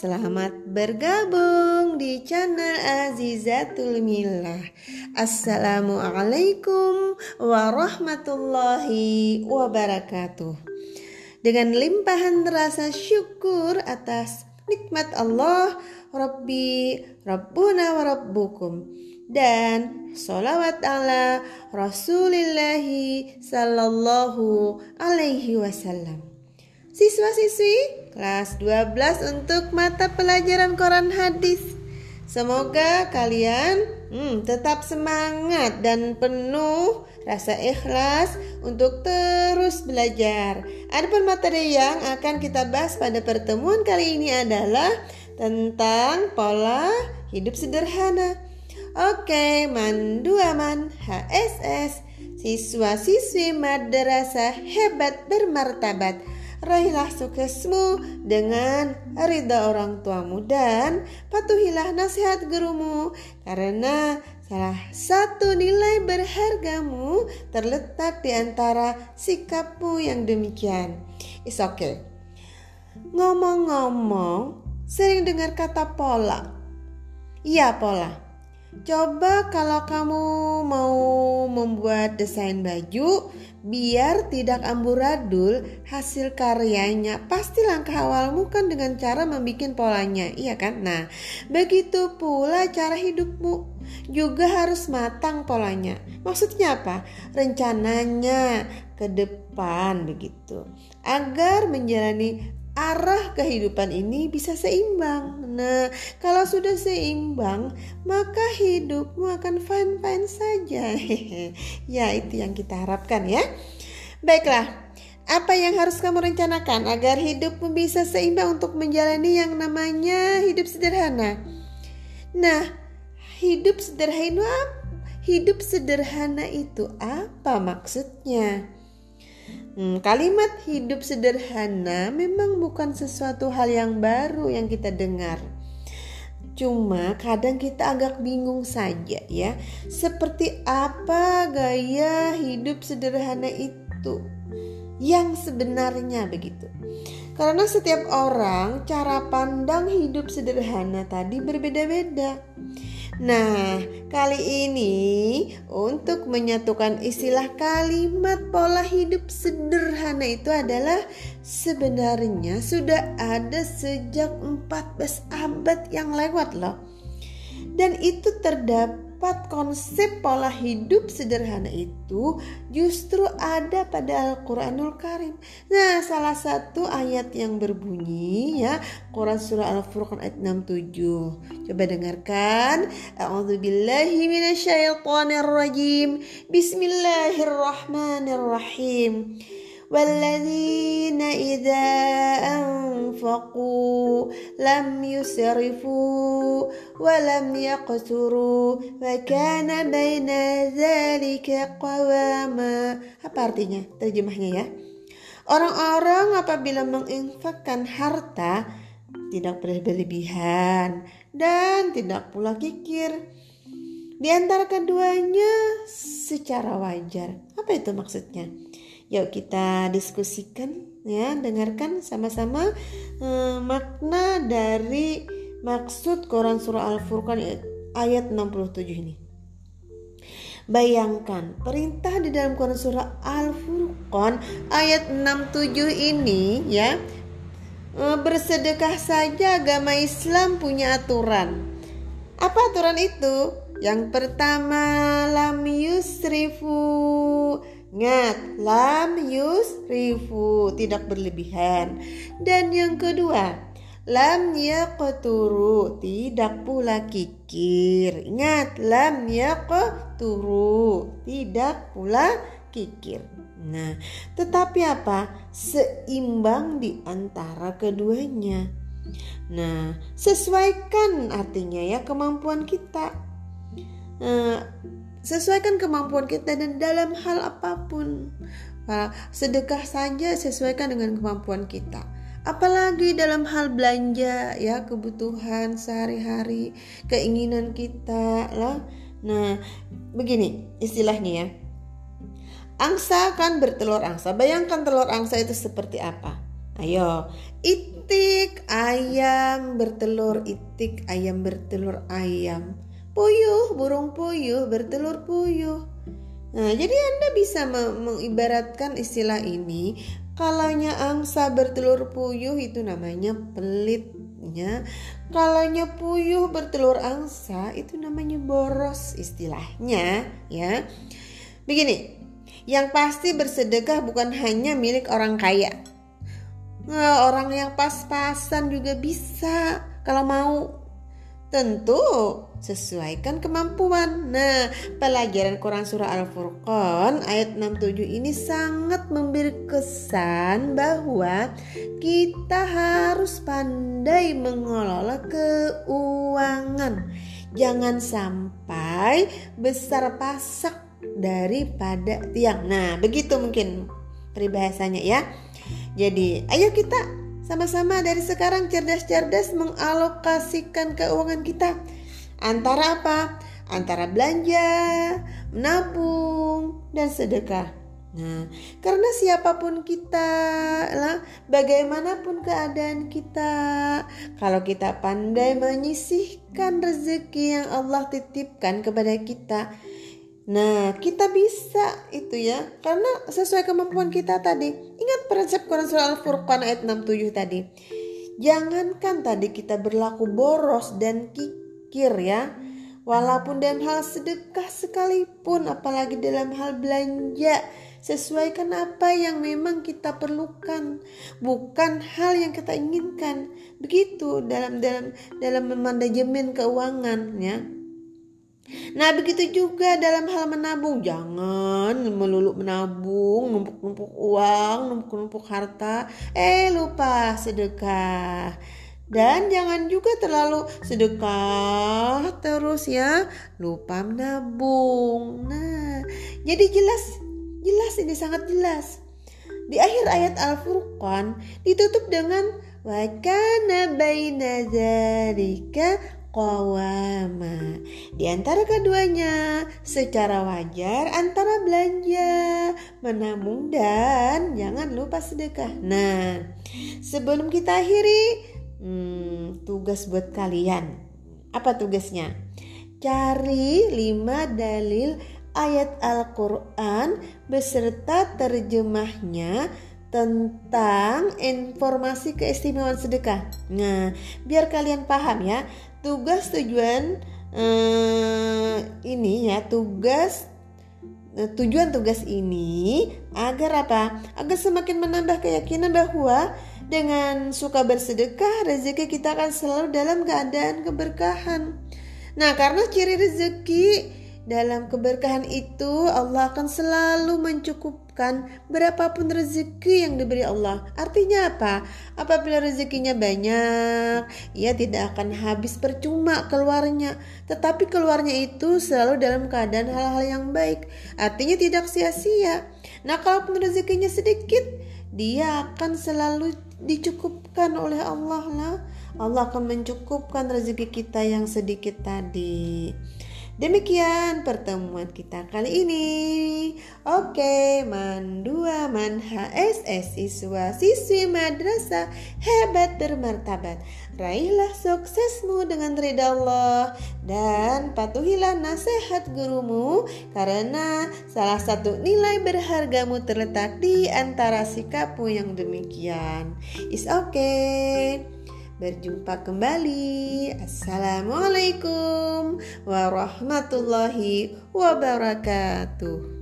selamat bergabung di channel Azizatul Milah. Assalamualaikum warahmatullahi wabarakatuh. Dengan limpahan rasa syukur atas nikmat Allah, Rabbi, Rabbuna wa Rabbukum dan solawat ala Rasulillahi sallallahu alaihi wasallam. Siswa-siswi kelas 12 untuk mata pelajaran Quran hadis. Semoga kalian hmm, tetap semangat dan penuh rasa ikhlas untuk terus belajar. Adapun materi yang akan kita bahas pada pertemuan kali ini adalah tentang pola hidup sederhana. Oke, mandu aman HSS, siswa-siswi madrasah hebat bermartabat raihlah suksesmu dengan ridha orang tuamu dan patuhilah nasihat gurumu karena salah satu nilai berhargamu terletak di antara sikapmu yang demikian. It's okay. Ngomong-ngomong, sering dengar kata pola. Iya pola. Coba kalau kamu mau membuat desain baju biar tidak amburadul hasil karyanya pasti langkah awalmu kan dengan cara membuat polanya iya kan? Nah begitu pula cara hidupmu. Juga harus matang polanya. Maksudnya apa? Rencananya ke depan begitu. Agar menjalani arah kehidupan ini bisa seimbang. Nah, kalau sudah seimbang, maka hidupmu akan fine-fine saja. ya, itu yang kita harapkan ya. Baiklah, apa yang harus kamu rencanakan agar hidupmu bisa seimbang untuk menjalani yang namanya hidup sederhana? Nah, hidup sederhana hidup sederhana itu apa maksudnya? Hmm, kalimat hidup sederhana memang bukan sesuatu hal yang baru yang kita dengar. Cuma kadang kita agak bingung saja ya, seperti apa gaya hidup sederhana itu yang sebenarnya begitu. Karena setiap orang cara pandang hidup sederhana tadi berbeda-beda. Nah, kali ini untuk menyatukan istilah kalimat pola hidup sederhana itu adalah sebenarnya sudah ada sejak 14 abad yang lewat loh. Dan itu terdapat empat konsep pola hidup sederhana itu justru ada pada Al-Quranul Karim. Nah, salah satu ayat yang berbunyi ya, Quran Surah Al-Furqan ayat 67. Coba dengarkan. A'udzubillahi minasyaitonirrajim. Bismillahirrahmanirrahim. والذين إذا أنفقوا لم يسرفوا ولم يقتروا وكان بين ذلك قواما apa artinya terjemahnya ya orang-orang apabila menginfakkan harta tidak berlebihan dan tidak pula kikir di antara keduanya secara wajar apa itu maksudnya Yuk kita diskusikan ya, dengarkan sama-sama eh, makna dari maksud Quran surah Al-Furqan ayat 67 ini. Bayangkan perintah di dalam Quran surah Al-Furqan ayat 67 ini ya eh, bersedekah saja agama Islam punya aturan. Apa aturan itu? Yang pertama lam yusrifu Ingat, lam yusrifu, tidak berlebihan. Dan yang kedua, lam yaqturu, tidak pula kikir. Ingat, lam yaqturu, tidak pula kikir. Nah, tetapi apa? Seimbang di antara keduanya. Nah, sesuaikan artinya ya kemampuan kita. Nah, Sesuaikan kemampuan kita dan dalam hal apa pun. Sedekah saja sesuaikan dengan kemampuan kita. Apalagi dalam hal belanja ya kebutuhan sehari-hari, keinginan kita lah. Nah, begini istilahnya ya. Angsa kan bertelur angsa. Bayangkan telur angsa itu seperti apa? Ayo, itik ayam bertelur itik ayam bertelur ayam puyuh burung puyuh bertelur puyuh. Nah jadi anda bisa mengibaratkan istilah ini kalanya angsa bertelur puyuh itu namanya pelitnya kalanya puyuh bertelur angsa itu namanya boros istilahnya ya. Begini yang pasti bersedekah bukan hanya milik orang kaya. Nah, orang yang pas-pasan juga bisa kalau mau. Tentu sesuaikan kemampuan. Nah, pelajaran Quran Surah Al-Furqan ayat 67 ini sangat memberi kesan bahwa kita harus pandai mengelola keuangan. Jangan sampai besar pasak daripada tiang. Nah, begitu mungkin peribahasanya ya. Jadi, ayo kita sama-sama dari sekarang cerdas-cerdas mengalokasikan keuangan kita. Antara apa? Antara belanja, menabung, dan sedekah. Nah, karena siapa pun kita lah, bagaimanapun keadaan kita, kalau kita pandai menyisihkan rezeki yang Allah titipkan kepada kita, Nah, kita bisa itu ya, karena sesuai kemampuan kita tadi. Ingat prinsip Quran Surah Al-Furqan ayat 67 tadi. Jangankan tadi kita berlaku boros dan kikir ya, walaupun dalam hal sedekah sekalipun, apalagi dalam hal belanja, sesuaikan apa yang memang kita perlukan, bukan hal yang kita inginkan. Begitu dalam dalam dalam memanajemen keuangan ya. Nah begitu juga dalam hal menabung. Jangan melulu menabung Numpuk-numpuk uang Numpuk-numpuk harta. Eh lupa sedekah dan jangan juga terlalu sedekah terus ya lupa menabung nah jadi jelas jelas ini sangat jelas di akhir ayat Al-Furqan ditutup dengan wakana baina dzalika qawama. Di antara keduanya, secara wajar antara belanja, menabung dan jangan lupa sedekah. Nah, sebelum kita akhiri, hmm, tugas buat kalian. Apa tugasnya? Cari lima dalil ayat Al-Quran beserta terjemahnya tentang informasi keistimewaan sedekah. Nah, biar kalian paham ya, tugas tujuan eh, ini ya, tugas eh, tujuan tugas ini agar apa? Agar semakin menambah keyakinan bahwa dengan suka bersedekah rezeki kita akan selalu dalam keadaan keberkahan. Nah, karena ciri rezeki dalam keberkahan itu Allah akan selalu mencukupkan berapapun rezeki yang diberi Allah. Artinya apa? Apabila rezekinya banyak, ia tidak akan habis percuma keluarnya. Tetapi keluarnya itu selalu dalam keadaan hal-hal yang baik. Artinya tidak sia-sia. Nah, kalaupun rezekinya sedikit, dia akan selalu dicukupkan oleh Allah lah. Allah akan mencukupkan rezeki kita yang sedikit tadi. Demikian pertemuan kita kali ini. Oke, man dua man HSS siswa siswi madrasah hebat bermartabat. Raihlah suksesmu dengan ridha Allah dan patuhilah nasihat gurumu karena salah satu nilai berhargamu terletak di antara sikapmu yang demikian. Is okay. Berjumpa kembali. Assalamualaikum warahmatullahi wabarakatuh.